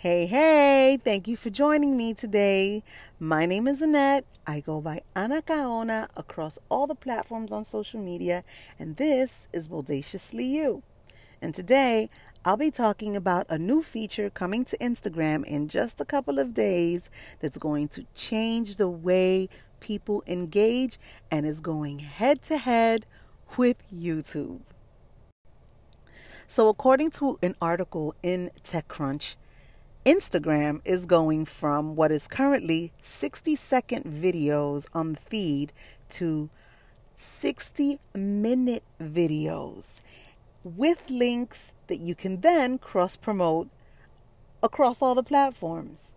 Hey, hey, thank you for joining me today. My name is Annette. I go by Ana Kaona across all the platforms on social media, and this is Bodaciously You. And today, I'll be talking about a new feature coming to Instagram in just a couple of days that's going to change the way people engage and is going head to head with YouTube. So, according to an article in TechCrunch, Instagram is going from what is currently 60 second videos on the feed to 60 minute videos with links that you can then cross promote across all the platforms.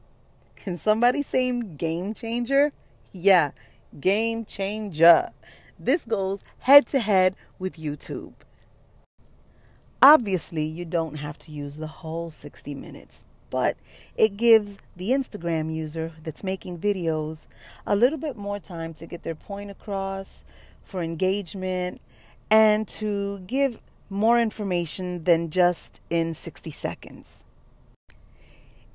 Can somebody say game changer? Yeah, game changer. This goes head to head with YouTube. Obviously, you don't have to use the whole 60 minutes, but it gives the Instagram user that's making videos a little bit more time to get their point across, for engagement, and to give more information than just in 60 seconds.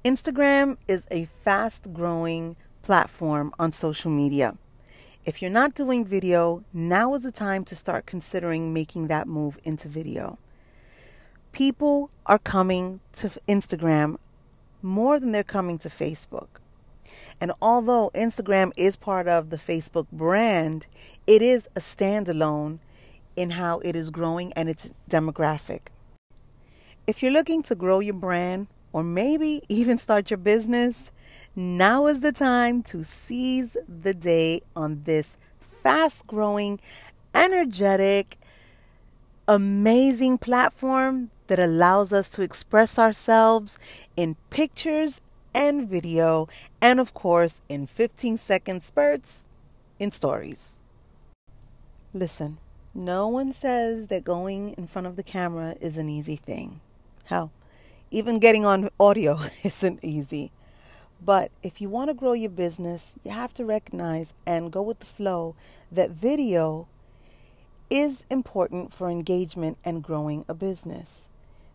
Instagram is a fast growing platform on social media. If you're not doing video, now is the time to start considering making that move into video people are coming to Instagram more than they're coming to Facebook. And although Instagram is part of the Facebook brand, it is a standalone in how it is growing and its demographic. If you're looking to grow your brand or maybe even start your business, now is the time to seize the day on this fast growing, energetic, amazing platform that allows us to express ourselves in pictures and video, and of course, in 15 second spurts in stories. Listen, no one says that going in front of the camera is an easy thing. Hell, even getting on audio isn't easy. But if you want to grow your business, you have to recognize and go with the flow that video is important for engagement and growing a business.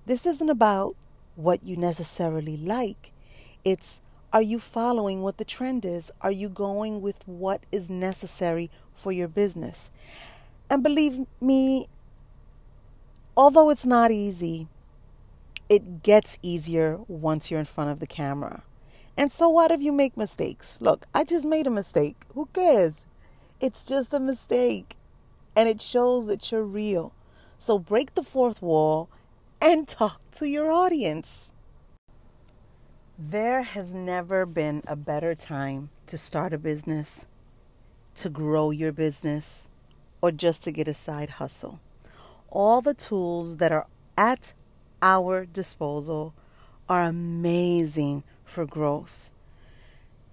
This isn't about what you necessarily like. It's are you following what the trend is? Are you going with what is necessary for your business? And believe me, although it's not easy, it gets easier once you're in front of the camera. And so what if you make mistakes? Look, I just made a mistake. Who cares? It's just a mistake. And it shows that you're real. So break the fourth wall and talk to your audience. There has never been a better time to start a business, to grow your business, or just to get a side hustle. All the tools that are at our disposal are amazing for growth.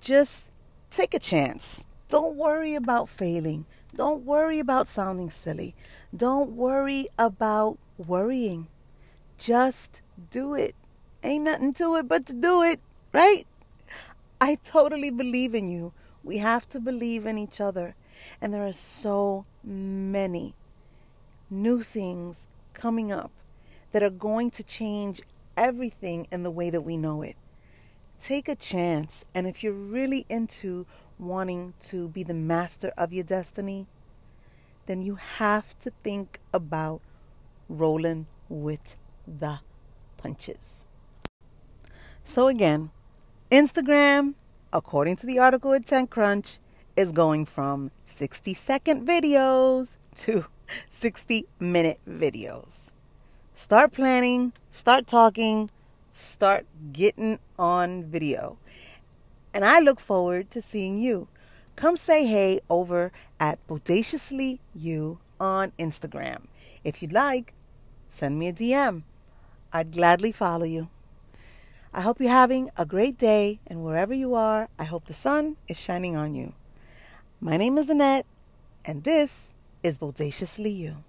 Just take a chance. Don't worry about failing. Don't worry about sounding silly. Don't worry about worrying. Just do it. Ain't nothing to it but to do it, right? I totally believe in you. We have to believe in each other. And there are so many new things coming up that are going to change everything in the way that we know it. Take a chance. And if you're really into wanting to be the master of your destiny, then you have to think about rolling with the punches. So, again, Instagram, according to the article at TechCrunch, is going from 60 second videos to 60 minute videos. Start planning, start talking, start getting on video. And I look forward to seeing you. Come say hey over at Bodaciously You on Instagram. If you'd like, send me a DM. I'd gladly follow you. I hope you're having a great day, and wherever you are, I hope the sun is shining on you. My name is Annette, and this is Bodaciously You.